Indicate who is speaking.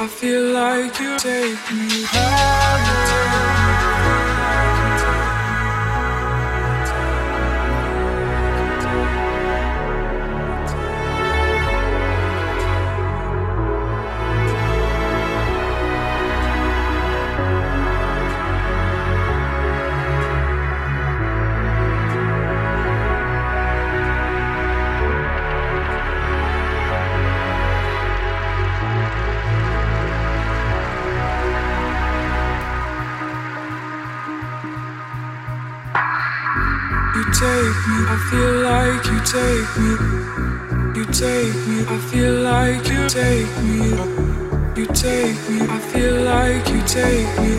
Speaker 1: I feel like you take me higher. take me, I feel like you take me. You take me, I feel like you take me.